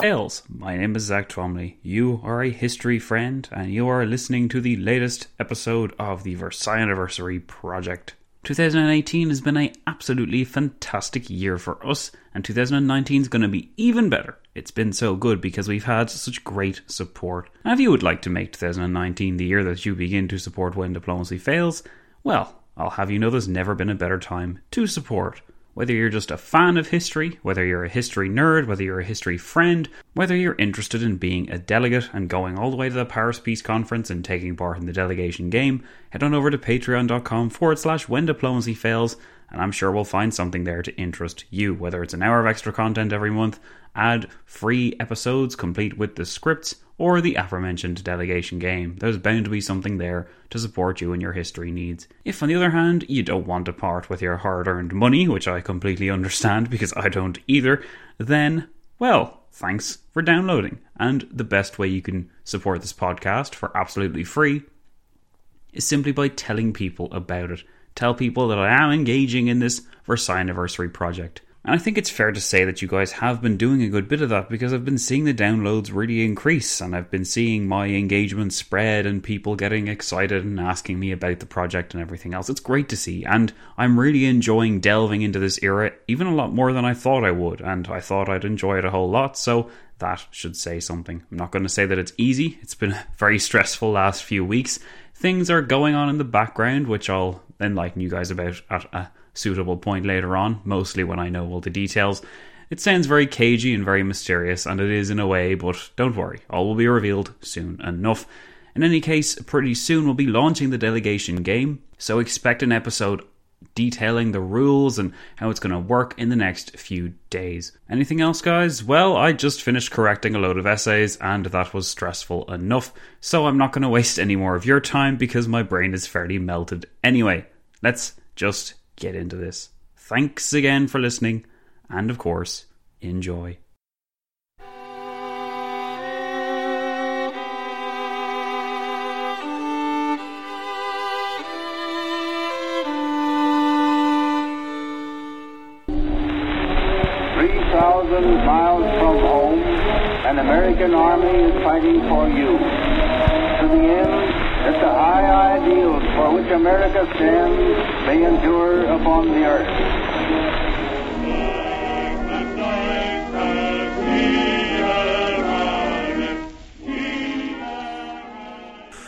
Hails, my name is Zach Twamley. You are a history friend, and you are listening to the latest episode of the Versailles Anniversary Project. 2018 has been a absolutely fantastic year for us, and 2019 is going to be even better. It's been so good because we've had such great support. And if you would like to make 2019 the year that you begin to support when diplomacy fails, well, I'll have you know there's never been a better time to support. Whether you're just a fan of history, whether you're a history nerd, whether you're a history friend, whether you're interested in being a delegate and going all the way to the Paris Peace Conference and taking part in the delegation game, head on over to patreon.com forward slash when diplomacy fails, and I'm sure we'll find something there to interest you, whether it's an hour of extra content every month, add free episodes complete with the scripts, or the aforementioned delegation game. There's bound to be something there to support you in your history needs. If, on the other hand, you don't want to part with your hard earned money, which I completely understand because I don't either, then, well, thanks for downloading. And the best way you can support this podcast for absolutely free is simply by telling people about it. Tell people that I am engaging in this Versailles Anniversary project. And I think it's fair to say that you guys have been doing a good bit of that because I've been seeing the downloads really increase and I've been seeing my engagement spread and people getting excited and asking me about the project and everything else. It's great to see and I'm really enjoying delving into this era even a lot more than I thought I would and I thought I'd enjoy it a whole lot. So that should say something. I'm not going to say that it's easy. It's been a very stressful last few weeks. Things are going on in the background which I'll enlighten you guys about at a suitable point later on, mostly when I know all the details. It sounds very cagey and very mysterious, and it is in a way, but don't worry, all will be revealed soon enough. In any case, pretty soon we'll be launching the delegation game, so expect an episode detailing the rules and how it's going to work in the next few days. Anything else, guys? Well, I just finished correcting a load of essays and that was stressful enough, so I'm not going to waste any more of your time because my brain is fairly melted anyway. Let's just get into this. Thanks again for listening, and of course, enjoy. miles from home, an American army is fighting for you. To the end, that the high for which America stands may endure upon the earth.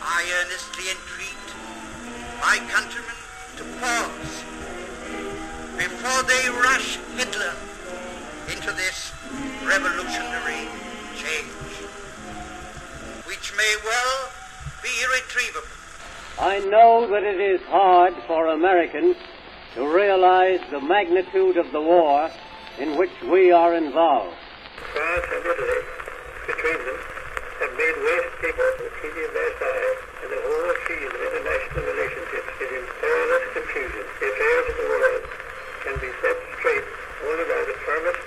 I earnestly entreat my countrymen to pause before they rush headlong into this revolutionary change, which may well be irretrievable. I know that it is hard for Americans to realize the magnitude of the war in which we are involved. France and Italy, between them, have made waste paper the Treaty of Versailles, and the whole field of international relationships is in perilous confusion. The affairs of the world can be set straight only by the firmest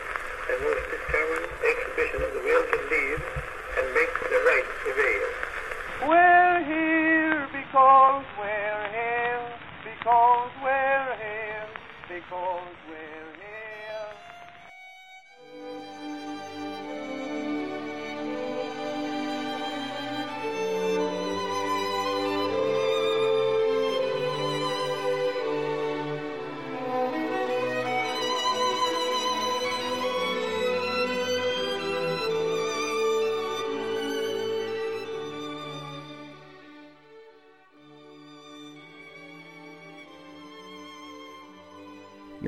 and most determined exhibition of the will to lead and make the right prevail. We're here because we're here, because we're here, because we're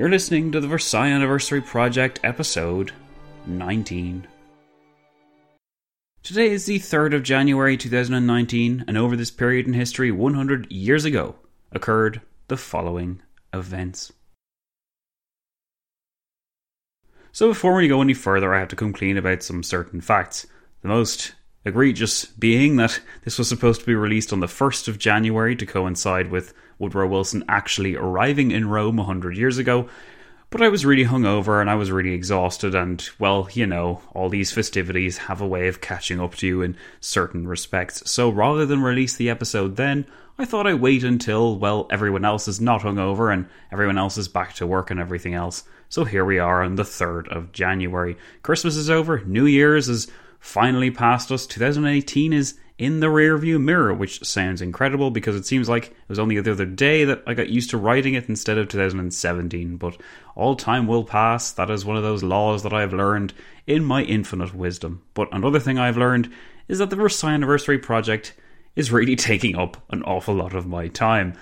You're listening to the Versailles Anniversary Project, episode 19. Today is the 3rd of January 2019, and over this period in history, 100 years ago, occurred the following events. So, before we go any further, I have to come clean about some certain facts. The most egregious being that this was supposed to be released on the 1st of January to coincide with Woodrow Wilson actually arriving in Rome 100 years ago. But I was really hungover and I was really exhausted, and well, you know, all these festivities have a way of catching up to you in certain respects. So rather than release the episode then, I thought I'd wait until, well, everyone else is not hungover and everyone else is back to work and everything else. So here we are on the 3rd of January. Christmas is over, New Year's is finally past us. 2018 is in the rearview mirror, which sounds incredible because it seems like it was only the other day that I got used to writing it instead of 2017. But all time will pass. That is one of those laws that I have learned in my infinite wisdom. But another thing I've learned is that the Versailles Anniversary Project is really taking up an awful lot of my time.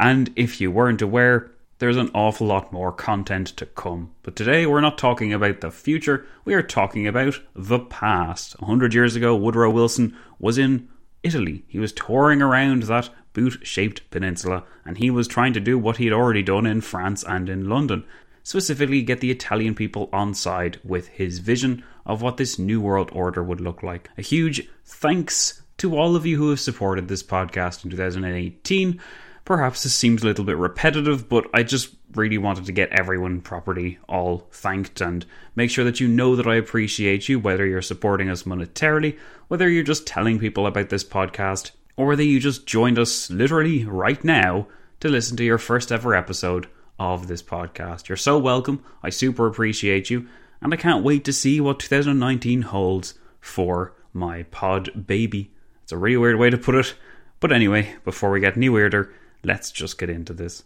And if you weren't aware, there's an awful lot more content to come. But today we're not talking about the future, we are talking about the past. A hundred years ago, Woodrow Wilson was in Italy. He was touring around that boot shaped peninsula and he was trying to do what he had already done in France and in London. Specifically, get the Italian people on side with his vision of what this new world order would look like. A huge thanks to all of you who have supported this podcast in 2018. Perhaps this seems a little bit repetitive, but I just really wanted to get everyone properly all thanked and make sure that you know that I appreciate you, whether you're supporting us monetarily, whether you're just telling people about this podcast, or whether you just joined us literally right now to listen to your first ever episode of this podcast. You're so welcome. I super appreciate you, and I can't wait to see what 2019 holds for my pod baby. It's a really weird way to put it. But anyway, before we get any weirder, let's just get into this.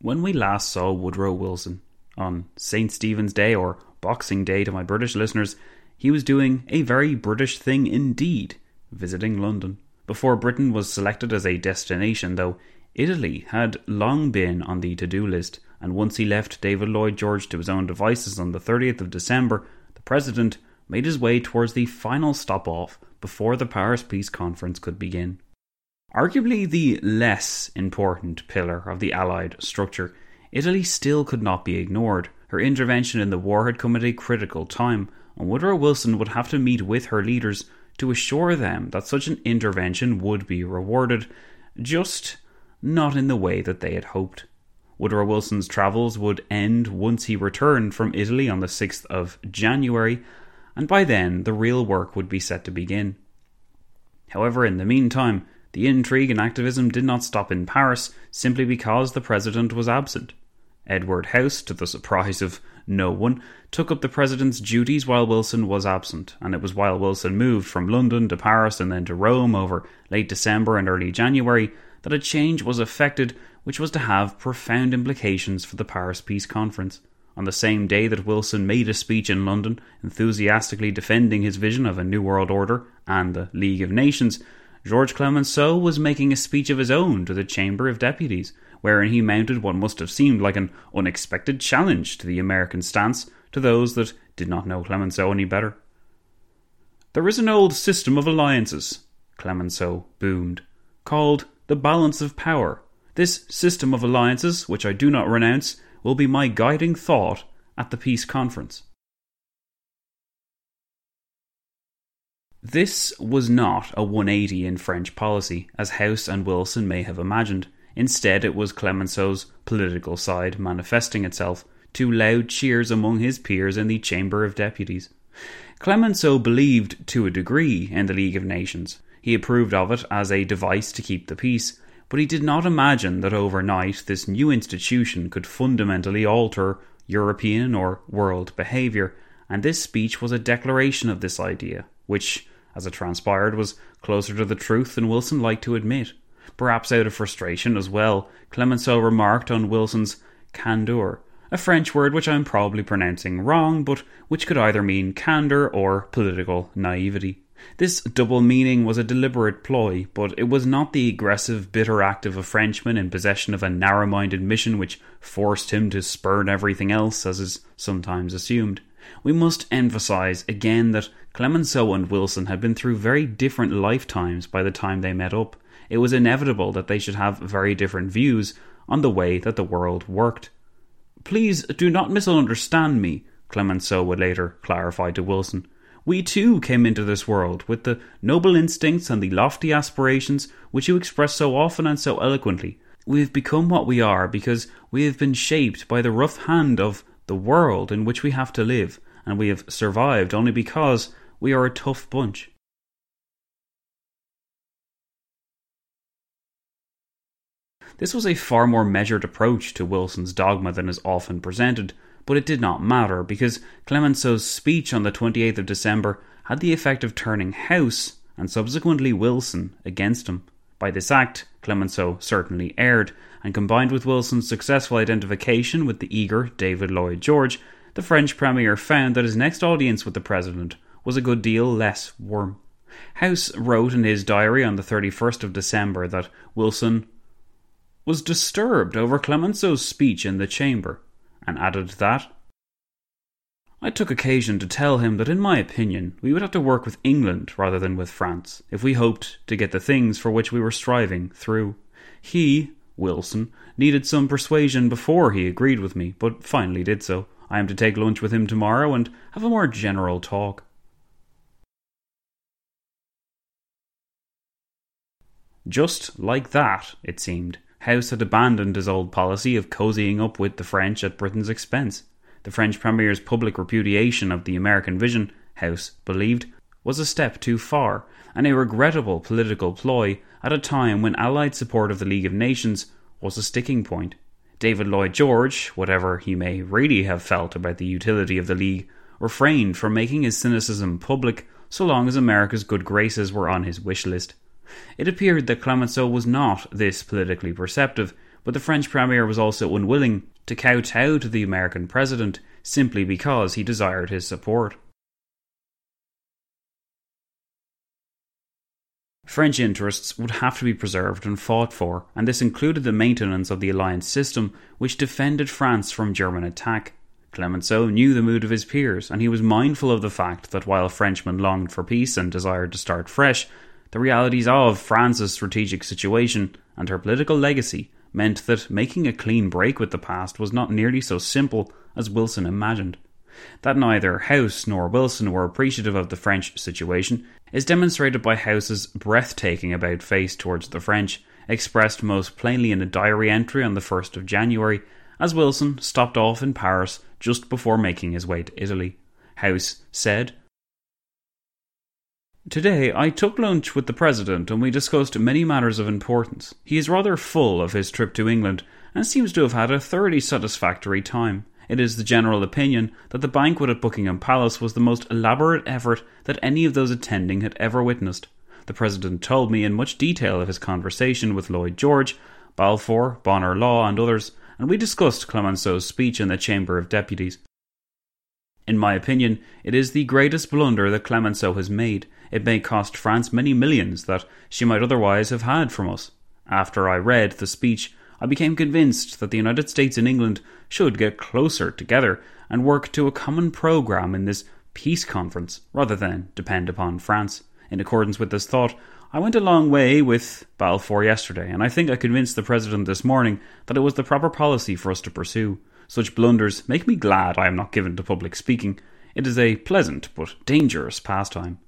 When we last saw Woodrow Wilson on St. Stephen's Day or Boxing Day to my British listeners, he was doing a very British thing indeed, visiting London. Before Britain was selected as a destination, though, Italy had long been on the to do list, and once he left David Lloyd George to his own devices on the 30th of December, the President made his way towards the final stop off before the Paris Peace Conference could begin. Arguably the less important pillar of the Allied structure, Italy still could not be ignored. Her intervention in the war had come at a critical time, and Woodrow Wilson would have to meet with her leaders to assure them that such an intervention would be rewarded, just not in the way that they had hoped. Woodrow Wilson's travels would end once he returned from Italy on the 6th of January, and by then the real work would be set to begin. However, in the meantime, The intrigue and activism did not stop in Paris simply because the president was absent. Edward House, to the surprise of no one, took up the president's duties while Wilson was absent, and it was while Wilson moved from London to Paris and then to Rome over late December and early January that a change was effected which was to have profound implications for the Paris Peace Conference. On the same day that Wilson made a speech in London, enthusiastically defending his vision of a new world order and the League of Nations, Georges Clemenceau was making a speech of his own to the Chamber of Deputies, wherein he mounted what must have seemed like an unexpected challenge to the American stance to those that did not know Clemenceau any better. There is an old system of alliances, Clemenceau boomed, called the balance of power. This system of alliances, which I do not renounce, will be my guiding thought at the peace conference. This was not a 180 in French policy, as House and Wilson may have imagined. Instead, it was Clemenceau's political side manifesting itself to loud cheers among his peers in the Chamber of Deputies. Clemenceau believed, to a degree, in the League of Nations. He approved of it as a device to keep the peace, but he did not imagine that overnight this new institution could fundamentally alter European or world behaviour, and this speech was a declaration of this idea, which, as it transpired, was closer to the truth than Wilson liked to admit. Perhaps out of frustration as well, Clemenceau remarked on Wilson's candour, a French word which I am probably pronouncing wrong, but which could either mean candour or political naivety. This double meaning was a deliberate ploy, but it was not the aggressive, bitter act of a Frenchman in possession of a narrow minded mission which forced him to spurn everything else, as is sometimes assumed. We must emphasize again that Clemenceau and Wilson had been through very different lifetimes by the time they met up. It was inevitable that they should have very different views on the way that the world worked. Please do not misunderstand me, Clemenceau would later clarify to Wilson. We too came into this world with the noble instincts and the lofty aspirations which you express so often and so eloquently. We have become what we are because we have been shaped by the rough hand of the world in which we have to live, and we have survived only because we are a tough bunch. This was a far more measured approach to Wilson's dogma than is often presented, but it did not matter because Clemenceau's speech on the 28th of December had the effect of turning House and subsequently Wilson against him. By this act, Clemenceau certainly erred, and combined with Wilson's successful identification with the eager David Lloyd George, the French Premier found that his next audience with the President was a good deal less warm. House wrote in his diary on the 31st of December that Wilson was disturbed over Clemenceau's speech in the chamber and added that I took occasion to tell him that, in my opinion, we would have to work with England rather than with France if we hoped to get the things for which we were striving through. He, Wilson, needed some persuasion before he agreed with me, but finally did so. I am to take lunch with him tomorrow and have a more general talk. Just like that, it seemed, House had abandoned his old policy of cozying up with the French at Britain's expense. The French Premier's public repudiation of the American vision, House believed, was a step too far, and a regrettable political ploy at a time when Allied support of the League of Nations was a sticking point. David Lloyd George, whatever he may really have felt about the utility of the League, refrained from making his cynicism public so long as America's good graces were on his wish list. It appeared that Clemenceau was not this politically perceptive, but the French premier was also unwilling to kowtow to the American president simply because he desired his support. French interests would have to be preserved and fought for, and this included the maintenance of the alliance system which defended France from German attack. Clemenceau knew the mood of his peers, and he was mindful of the fact that while Frenchmen longed for peace and desired to start fresh, the realities of France's strategic situation and her political legacy meant that making a clean break with the past was not nearly so simple as Wilson imagined. That neither House nor Wilson were appreciative of the French situation is demonstrated by House's breathtaking about face towards the French, expressed most plainly in a diary entry on the 1st of January, as Wilson stopped off in Paris just before making his way to Italy. House said, Today, I took lunch with the President and we discussed many matters of importance. He is rather full of his trip to England and seems to have had a thoroughly satisfactory time. It is the general opinion that the banquet at Buckingham Palace was the most elaborate effort that any of those attending had ever witnessed. The President told me in much detail of his conversation with Lloyd George, Balfour, Bonar Law, and others, and we discussed Clemenceau's speech in the Chamber of Deputies. In my opinion, it is the greatest blunder that Clemenceau has made, it may cost France many millions that she might otherwise have had from us. After I read the speech, I became convinced that the United States and England should get closer together and work to a common programme in this peace conference, rather than depend upon France. In accordance with this thought, I went a long way with Balfour yesterday, and I think I convinced the President this morning that it was the proper policy for us to pursue. Such blunders make me glad I am not given to public speaking. It is a pleasant but dangerous pastime.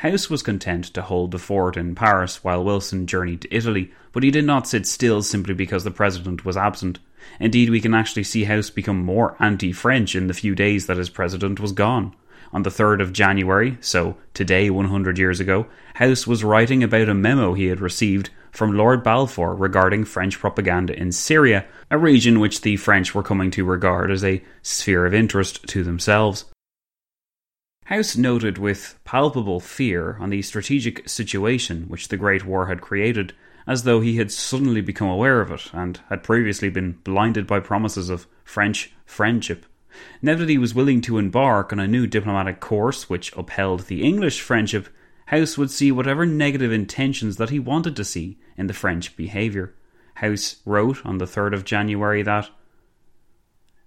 House was content to hold the fort in Paris while Wilson journeyed to Italy, but he did not sit still simply because the president was absent. Indeed, we can actually see House become more anti French in the few days that his president was gone. On the 3rd of January, so today 100 years ago, House was writing about a memo he had received from Lord Balfour regarding French propaganda in Syria, a region which the French were coming to regard as a sphere of interest to themselves. House noted with palpable fear on the strategic situation which the Great War had created, as though he had suddenly become aware of it and had previously been blinded by promises of French friendship. Now that he was willing to embark on a new diplomatic course which upheld the English friendship, House would see whatever negative intentions that he wanted to see in the French behaviour. House wrote on the 3rd of January that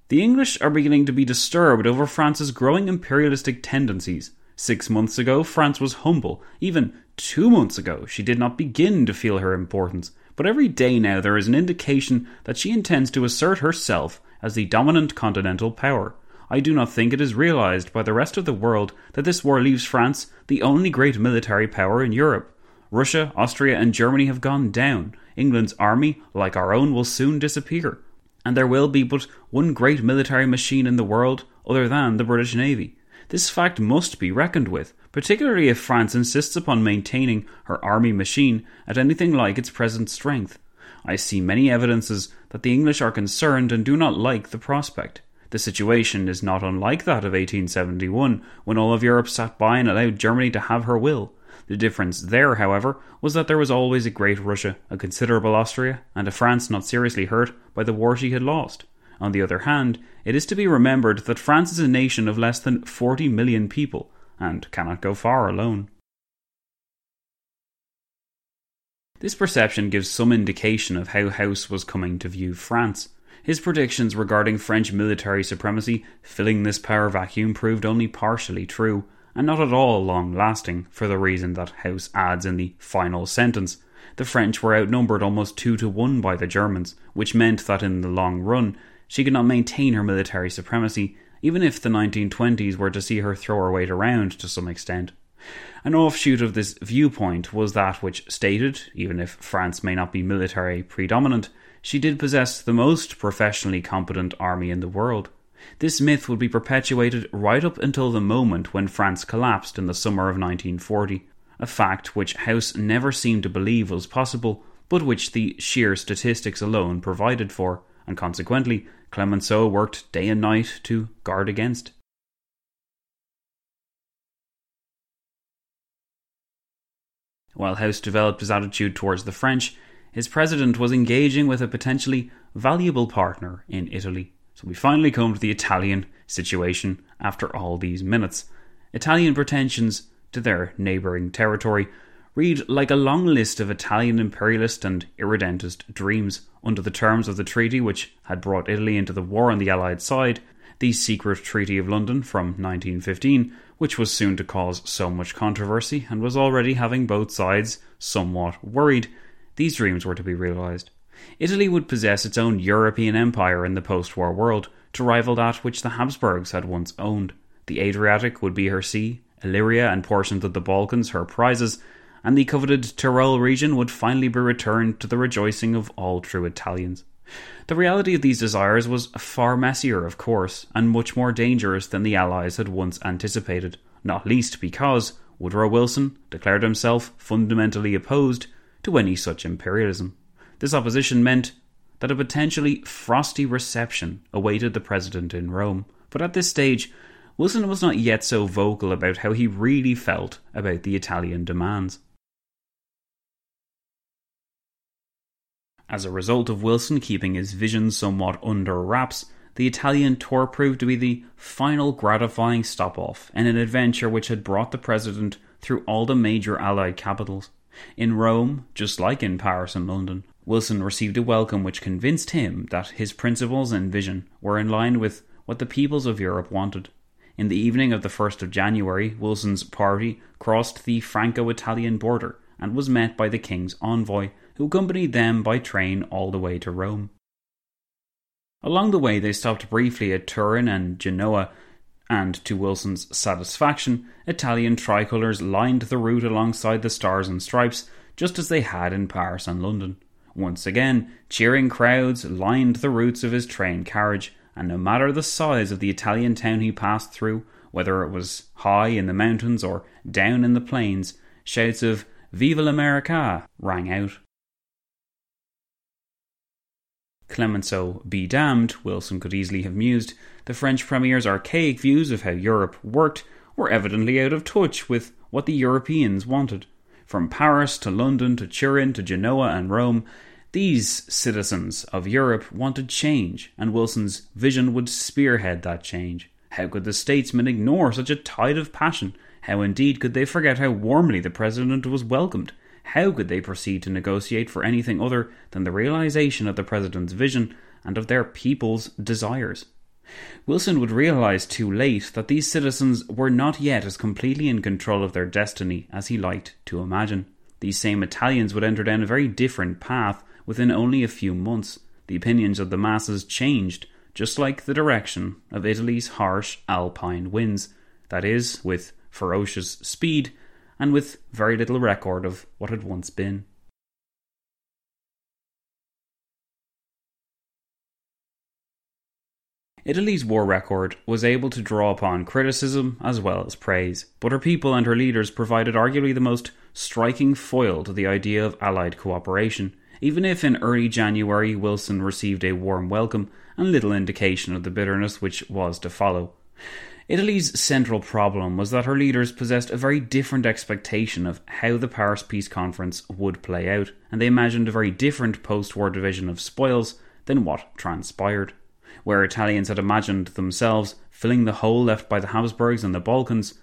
the English are beginning to be disturbed over France's growing imperialistic tendencies. Six months ago, France was humble. Even two months ago, she did not begin to feel her importance. But every day now, there is an indication that she intends to assert herself as the dominant continental power. I do not think it is realized by the rest of the world that this war leaves France the only great military power in Europe. Russia, Austria, and Germany have gone down. England's army, like our own, will soon disappear and there will be but one great military machine in the world other than the British Navy. This fact must be reckoned with, particularly if France insists upon maintaining her army machine at anything like its present strength. I see many evidences that the English are concerned and do not like the prospect. The situation is not unlike that of 1871, when all of Europe sat by and allowed Germany to have her will. The difference there, however, was that there was always a great Russia, a considerable Austria, and a France not seriously hurt by the war she had lost. On the other hand, it is to be remembered that France is a nation of less than 40 million people, and cannot go far alone. This perception gives some indication of how House was coming to view France. His predictions regarding French military supremacy filling this power vacuum proved only partially true, and not at all long lasting, for the reason that House adds in the final sentence. The French were outnumbered almost two to one by the Germans, which meant that in the long run she could not maintain her military supremacy, even if the 1920s were to see her throw her weight around to some extent. An offshoot of this viewpoint was that which stated, even if France may not be military predominant, she did possess the most professionally competent army in the world. This myth would be perpetuated right up until the moment when France collapsed in the summer of 1940, a fact which House never seemed to believe was possible, but which the sheer statistics alone provided for, and consequently Clemenceau worked day and night to guard against. While House developed his attitude towards the French, his president was engaging with a potentially valuable partner in Italy. So we finally come to the Italian situation after all these minutes. Italian pretensions to their neighbouring territory read like a long list of Italian imperialist and irredentist dreams. Under the terms of the treaty which had brought Italy into the war on the Allied side, the secret Treaty of London from 1915, which was soon to cause so much controversy and was already having both sides somewhat worried, these dreams were to be realised. Italy would possess its own European empire in the post war world, to rival that which the Habsburgs had once owned. The Adriatic would be her sea, Illyria and portions of the Balkans her prizes, and the coveted Tyrol region would finally be returned to the rejoicing of all true Italians. The reality of these desires was far messier, of course, and much more dangerous than the Allies had once anticipated, not least because Woodrow Wilson declared himself fundamentally opposed to any such imperialism. This opposition meant that a potentially frosty reception awaited the president in Rome, but at this stage, Wilson was not yet so vocal about how he really felt about the Italian demands. As a result of Wilson keeping his vision somewhat under wraps, the Italian tour proved to be the final gratifying stop off in an adventure which had brought the president through all the major Allied capitals. In Rome, just like in Paris and London, Wilson received a welcome which convinced him that his principles and vision were in line with what the peoples of Europe wanted. In the evening of the 1st of January, Wilson's party crossed the Franco Italian border and was met by the king's envoy, who accompanied them by train all the way to Rome. Along the way, they stopped briefly at Turin and Genoa, and to Wilson's satisfaction, Italian tricolours lined the route alongside the stars and stripes, just as they had in Paris and London. Once again, cheering crowds lined the routes of his train carriage, and no matter the size of the Italian town he passed through, whether it was high in the mountains or down in the plains, shouts of Viva l'America rang out. Clemenceau be damned, Wilson could easily have mused, the French Premier's archaic views of how Europe worked were evidently out of touch with what the Europeans wanted. From Paris to London to Turin to Genoa and Rome, these citizens of Europe wanted change, and Wilson's vision would spearhead that change. How could the statesmen ignore such a tide of passion? How indeed could they forget how warmly the President was welcomed? How could they proceed to negotiate for anything other than the realization of the President's vision and of their people's desires? Wilson would realize too late that these citizens were not yet as completely in control of their destiny as he liked to imagine. These same Italians would enter down a very different path within only a few months. The opinions of the masses changed, just like the direction of Italy's harsh alpine winds, that is, with ferocious speed and with very little record of what had once been. Italy's war record was able to draw upon criticism as well as praise, but her people and her leaders provided arguably the most striking foil to the idea of Allied cooperation, even if in early January Wilson received a warm welcome and little indication of the bitterness which was to follow. Italy's central problem was that her leaders possessed a very different expectation of how the Paris Peace Conference would play out, and they imagined a very different post war division of spoils than what transpired. Where Italians had imagined themselves filling the hole left by the Habsburgs and the Balkans,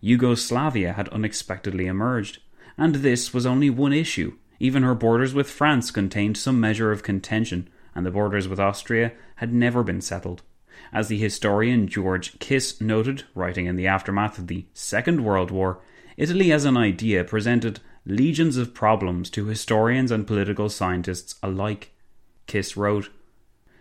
Yugoslavia had unexpectedly emerged. And this was only one issue. Even her borders with France contained some measure of contention, and the borders with Austria had never been settled. As the historian George Kiss noted, writing in the aftermath of the Second World War, Italy as an idea presented legions of problems to historians and political scientists alike. Kiss wrote,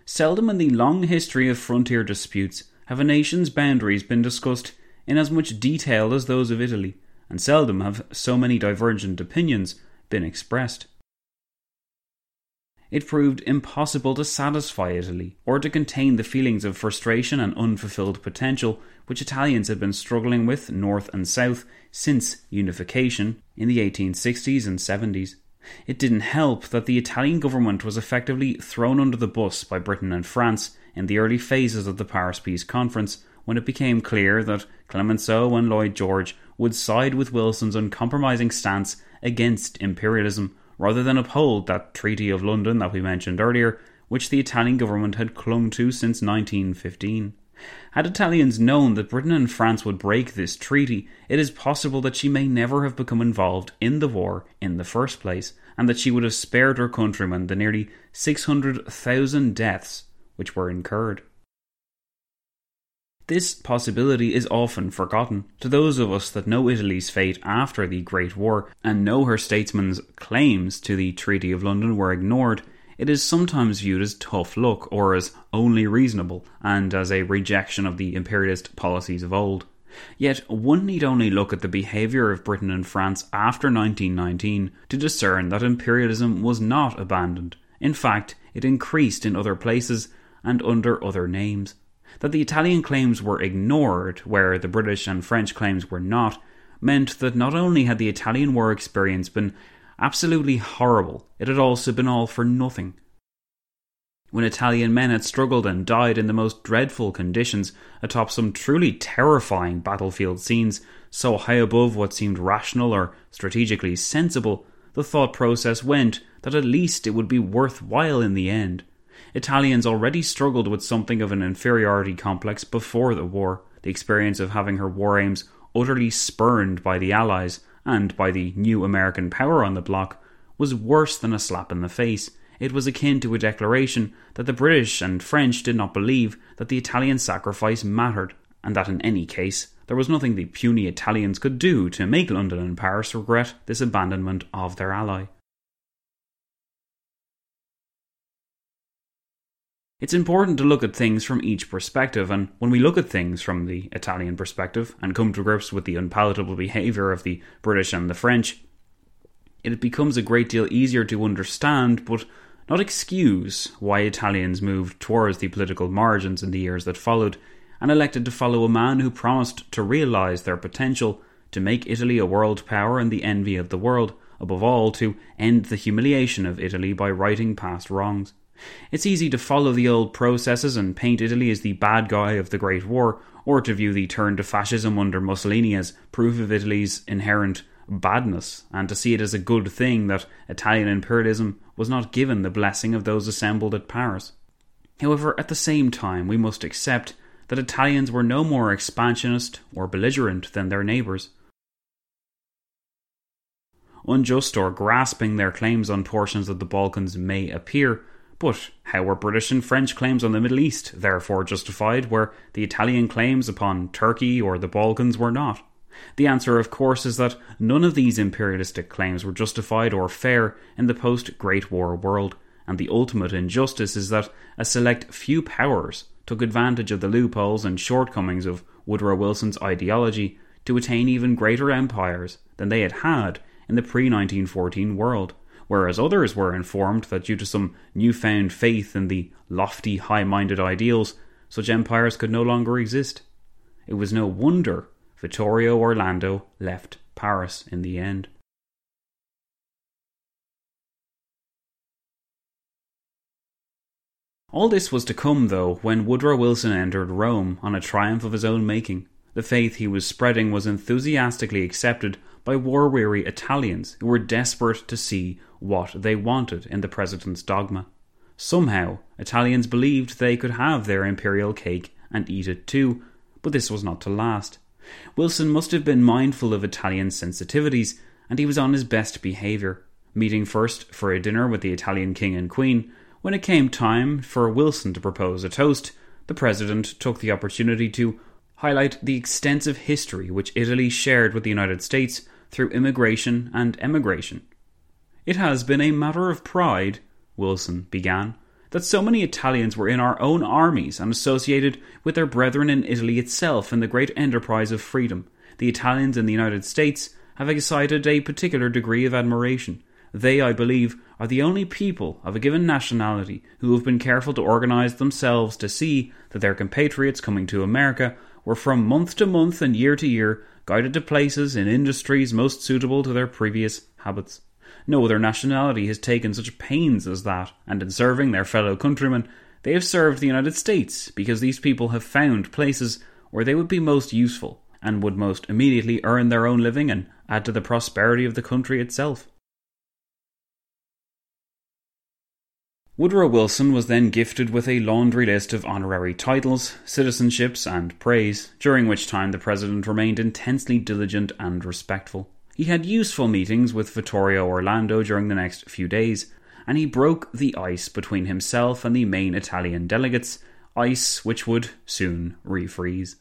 Seldom in the long history of frontier disputes have a nation's boundaries been discussed in as much detail as those of Italy, and seldom have so many divergent opinions been expressed it proved impossible to satisfy Italy or to contain the feelings of frustration and unfulfilled potential which Italians had been struggling with north and south since unification in the 1860s and 70s. It didn't help that the Italian government was effectively thrown under the bus by Britain and France in the early phases of the Paris Peace Conference when it became clear that Clemenceau and Lloyd George would side with Wilson's uncompromising stance against imperialism rather than uphold that Treaty of London that we mentioned earlier, which the Italian government had clung to since 1915. Had Italians known that Britain and France would break this treaty, it is possible that she may never have become involved in the war in the first place, and that she would have spared her countrymen the nearly 600,000 deaths which were incurred. This possibility is often forgotten. To those of us that know Italy's fate after the Great War and know her statesmen's claims to the Treaty of London were ignored, it is sometimes viewed as tough luck or as only reasonable and as a rejection of the imperialist policies of old. Yet one need only look at the behaviour of Britain and France after 1919 to discern that imperialism was not abandoned. In fact, it increased in other places and under other names. That the Italian claims were ignored, where the British and French claims were not, meant that not only had the Italian war experience been absolutely horrible, it had also been all for nothing. When Italian men had struggled and died in the most dreadful conditions atop some truly terrifying battlefield scenes, so high above what seemed rational or strategically sensible, the thought process went that at least it would be worthwhile in the end. Italians already struggled with something of an inferiority complex before the war, the experience of having her war aims utterly spurned by the Allies and by the new American power on the bloc was worse than a slap in the face. It was akin to a declaration that the British and French did not believe that the Italian sacrifice mattered, and that in any case there was nothing the puny Italians could do to make London and Paris regret this abandonment of their ally. It's important to look at things from each perspective, and when we look at things from the Italian perspective and come to grips with the unpalatable behaviour of the British and the French, it becomes a great deal easier to understand, but not excuse, why Italians moved towards the political margins in the years that followed and elected to follow a man who promised to realise their potential to make Italy a world power and the envy of the world, above all, to end the humiliation of Italy by righting past wrongs. It's easy to follow the old processes and paint Italy as the bad guy of the Great War, or to view the turn to fascism under Mussolini as proof of Italy's inherent badness, and to see it as a good thing that Italian imperialism was not given the blessing of those assembled at Paris. However, at the same time, we must accept that Italians were no more expansionist or belligerent than their neighbours. Unjust or grasping their claims on portions of the Balkans may appear, but how were British and French claims on the Middle East therefore justified where the Italian claims upon Turkey or the Balkans were not? The answer, of course, is that none of these imperialistic claims were justified or fair in the post Great War world, and the ultimate injustice is that a select few powers took advantage of the loopholes and shortcomings of Woodrow Wilson's ideology to attain even greater empires than they had had in the pre 1914 world whereas others were informed that due to some newfound faith in the lofty, high minded ideals, such empires could no longer exist. It was no wonder Vittorio Orlando left Paris in the end. All this was to come, though, when Woodrow Wilson entered Rome on a triumph of his own making. The faith he was spreading was enthusiastically accepted by war weary Italians who were desperate to see what they wanted in the president's dogma. Somehow, Italians believed they could have their imperial cake and eat it too, but this was not to last. Wilson must have been mindful of Italian sensitivities, and he was on his best behaviour, meeting first for a dinner with the Italian king and queen. When it came time for Wilson to propose a toast, the president took the opportunity to highlight the extensive history which Italy shared with the United States through immigration and emigration. It has been a matter of pride, Wilson began, that so many Italians were in our own armies and associated with their brethren in Italy itself in the great enterprise of freedom. The Italians in the United States have excited a particular degree of admiration. They, I believe, are the only people of a given nationality who have been careful to organize themselves to see that their compatriots coming to America were from month to month and year to year guided to places in industries most suitable to their previous habits. No other nationality has taken such pains as that, and in serving their fellow countrymen, they have served the United States because these people have found places where they would be most useful and would most immediately earn their own living and add to the prosperity of the country itself. Woodrow Wilson was then gifted with a laundry list of honorary titles, citizenships, and praise, during which time the President remained intensely diligent and respectful. He had useful meetings with Vittorio Orlando during the next few days, and he broke the ice between himself and the main Italian delegates, ice which would soon refreeze.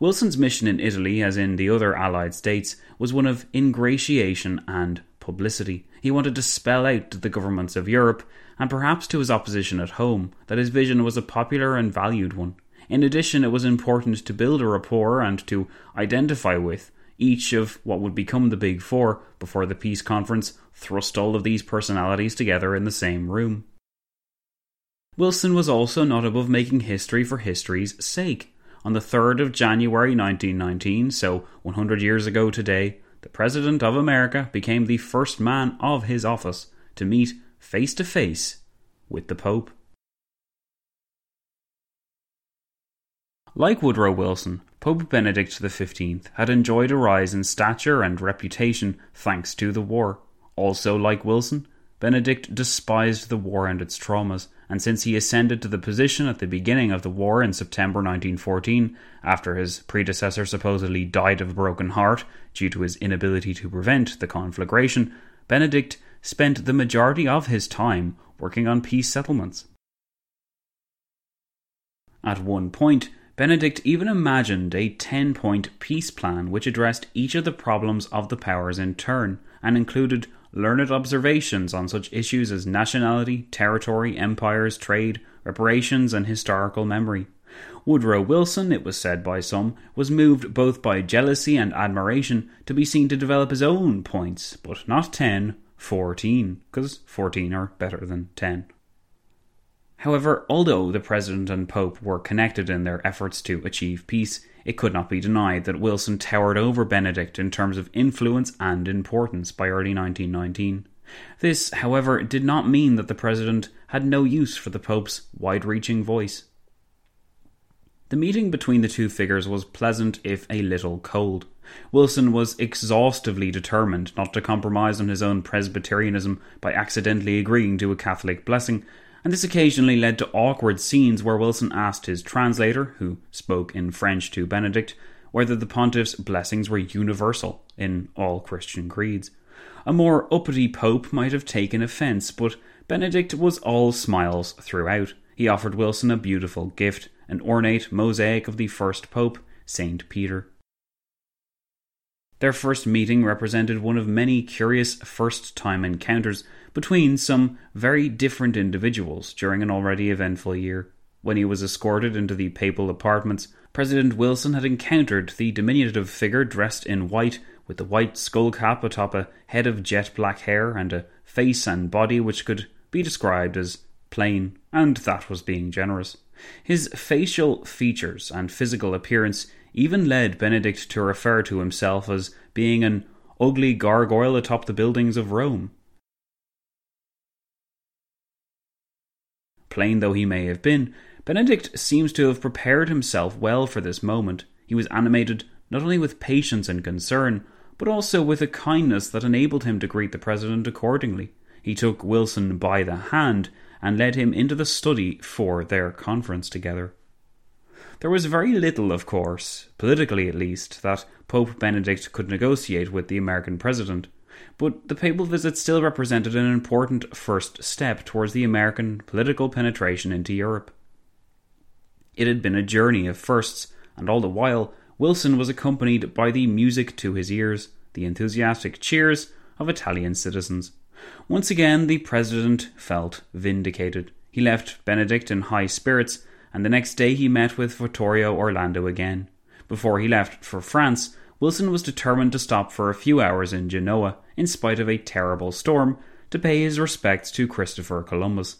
Wilson's mission in Italy, as in the other Allied states, was one of ingratiation and publicity. He wanted to spell out to the governments of Europe, and perhaps to his opposition at home, that his vision was a popular and valued one. In addition, it was important to build a rapport and to identify with each of what would become the Big Four before the peace conference thrust all of these personalities together in the same room. Wilson was also not above making history for history's sake. On the 3rd of January 1919, so 100 years ago today, the President of America became the first man of his office to meet face to face with the Pope. Like Woodrow Wilson, Pope Benedict XV had enjoyed a rise in stature and reputation thanks to the war. Also, like Wilson, Benedict despised the war and its traumas, and since he ascended to the position at the beginning of the war in September 1914, after his predecessor supposedly died of a broken heart due to his inability to prevent the conflagration, Benedict spent the majority of his time working on peace settlements. At one point, Benedict even imagined a 10 point peace plan which addressed each of the problems of the powers in turn and included learned observations on such issues as nationality, territory, empires, trade, reparations, and historical memory. Woodrow Wilson, it was said by some, was moved both by jealousy and admiration to be seen to develop his own points, but not 10, 14, because 14 are better than 10. However, although the President and Pope were connected in their efforts to achieve peace, it could not be denied that Wilson towered over Benedict in terms of influence and importance by early 1919. This, however, did not mean that the President had no use for the Pope's wide reaching voice. The meeting between the two figures was pleasant if a little cold. Wilson was exhaustively determined not to compromise on his own Presbyterianism by accidentally agreeing to a Catholic blessing, and this occasionally led to awkward scenes where Wilson asked his translator, who spoke in French to Benedict, whether the pontiff's blessings were universal in all Christian creeds. A more uppity pope might have taken offence, but Benedict was all smiles throughout. He offered Wilson a beautiful gift, an ornate mosaic of the first pope, Saint Peter. Their first meeting represented one of many curious first time encounters between some very different individuals during an already eventful year. When he was escorted into the papal apartments, President Wilson had encountered the diminutive figure dressed in white with a white skull cap atop a head of jet black hair and a face and body which could be described as plain, and that was being generous. His facial features and physical appearance even led Benedict to refer to himself as being an ugly gargoyle atop the buildings of Rome. Plain though he may have been, Benedict seems to have prepared himself well for this moment. He was animated not only with patience and concern, but also with a kindness that enabled him to greet the President accordingly. He took Wilson by the hand and led him into the study for their conference together. There was very little, of course, politically at least, that Pope Benedict could negotiate with the American president, but the papal visit still represented an important first step towards the American political penetration into Europe. It had been a journey of firsts, and all the while, Wilson was accompanied by the music to his ears, the enthusiastic cheers of Italian citizens. Once again, the president felt vindicated. He left Benedict in high spirits and the next day he met with Vittorio Orlando again. Before he left for France, Wilson was determined to stop for a few hours in Genoa, in spite of a terrible storm, to pay his respects to Christopher Columbus.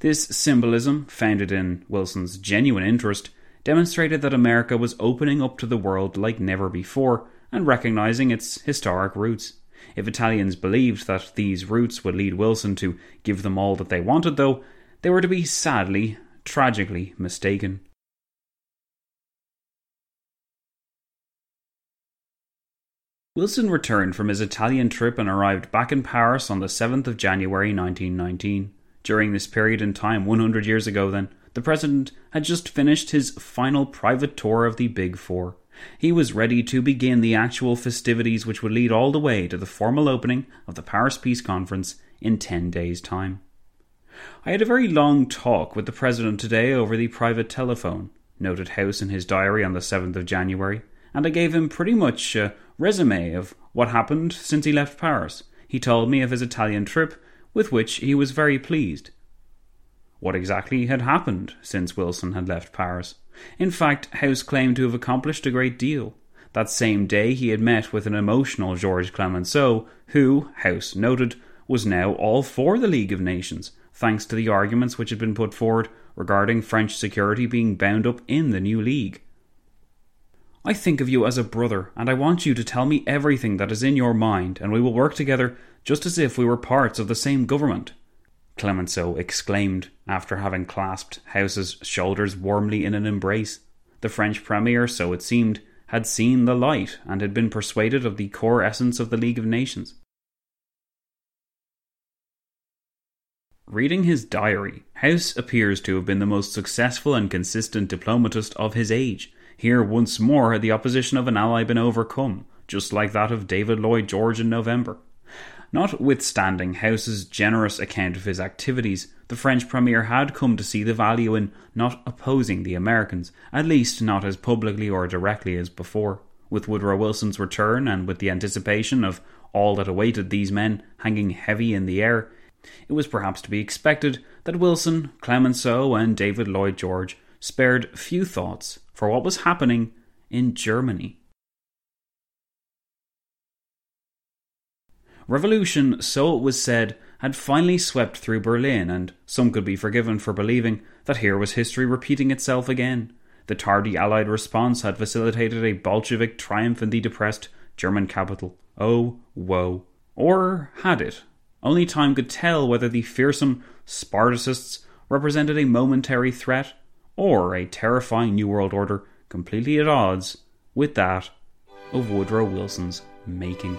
This symbolism, founded in Wilson's genuine interest, demonstrated that America was opening up to the world like never before and recognizing its historic roots. If Italians believed that these roots would lead Wilson to give them all that they wanted, though, they were to be sadly tragically mistaken. Wilson returned from his Italian trip and arrived back in Paris on the 7th of January 1919. During this period in time, 100 years ago then, the President had just finished his final private tour of the Big Four. He was ready to begin the actual festivities which would lead all the way to the formal opening of the Paris Peace Conference in 10 days' time. I had a very long talk with the President today over the private telephone, noted House in his diary on the 7th of January, and I gave him pretty much a resume of what happened since he left Paris. He told me of his Italian trip, with which he was very pleased. What exactly had happened since Wilson had left Paris? In fact, House claimed to have accomplished a great deal. That same day, he had met with an emotional Georges Clemenceau, who, House noted, was now all for the League of Nations, thanks to the arguments which had been put forward regarding French security being bound up in the new League. I think of you as a brother, and I want you to tell me everything that is in your mind, and we will work together just as if we were parts of the same government. Clemenceau exclaimed after having clasped House's shoulders warmly in an embrace. The French Premier, so it seemed, had seen the light and had been persuaded of the core essence of the League of Nations. Reading his diary, House appears to have been the most successful and consistent diplomatist of his age. Here, once more, had the opposition of an ally been overcome, just like that of David Lloyd George in November. Notwithstanding House's generous account of his activities, the French Premier had come to see the value in not opposing the Americans, at least not as publicly or directly as before. With Woodrow Wilson's return and with the anticipation of all that awaited these men hanging heavy in the air, it was perhaps to be expected that Wilson, Clemenceau, and David Lloyd George spared few thoughts for what was happening in Germany. Revolution, so it was said, had finally swept through Berlin, and some could be forgiven for believing that here was history repeating itself again. The tardy Allied response had facilitated a Bolshevik triumph in the depressed German capital. Oh, woe. Or had it? Only time could tell whether the fearsome Spartacists represented a momentary threat or a terrifying New World Order completely at odds with that of Woodrow Wilson's making.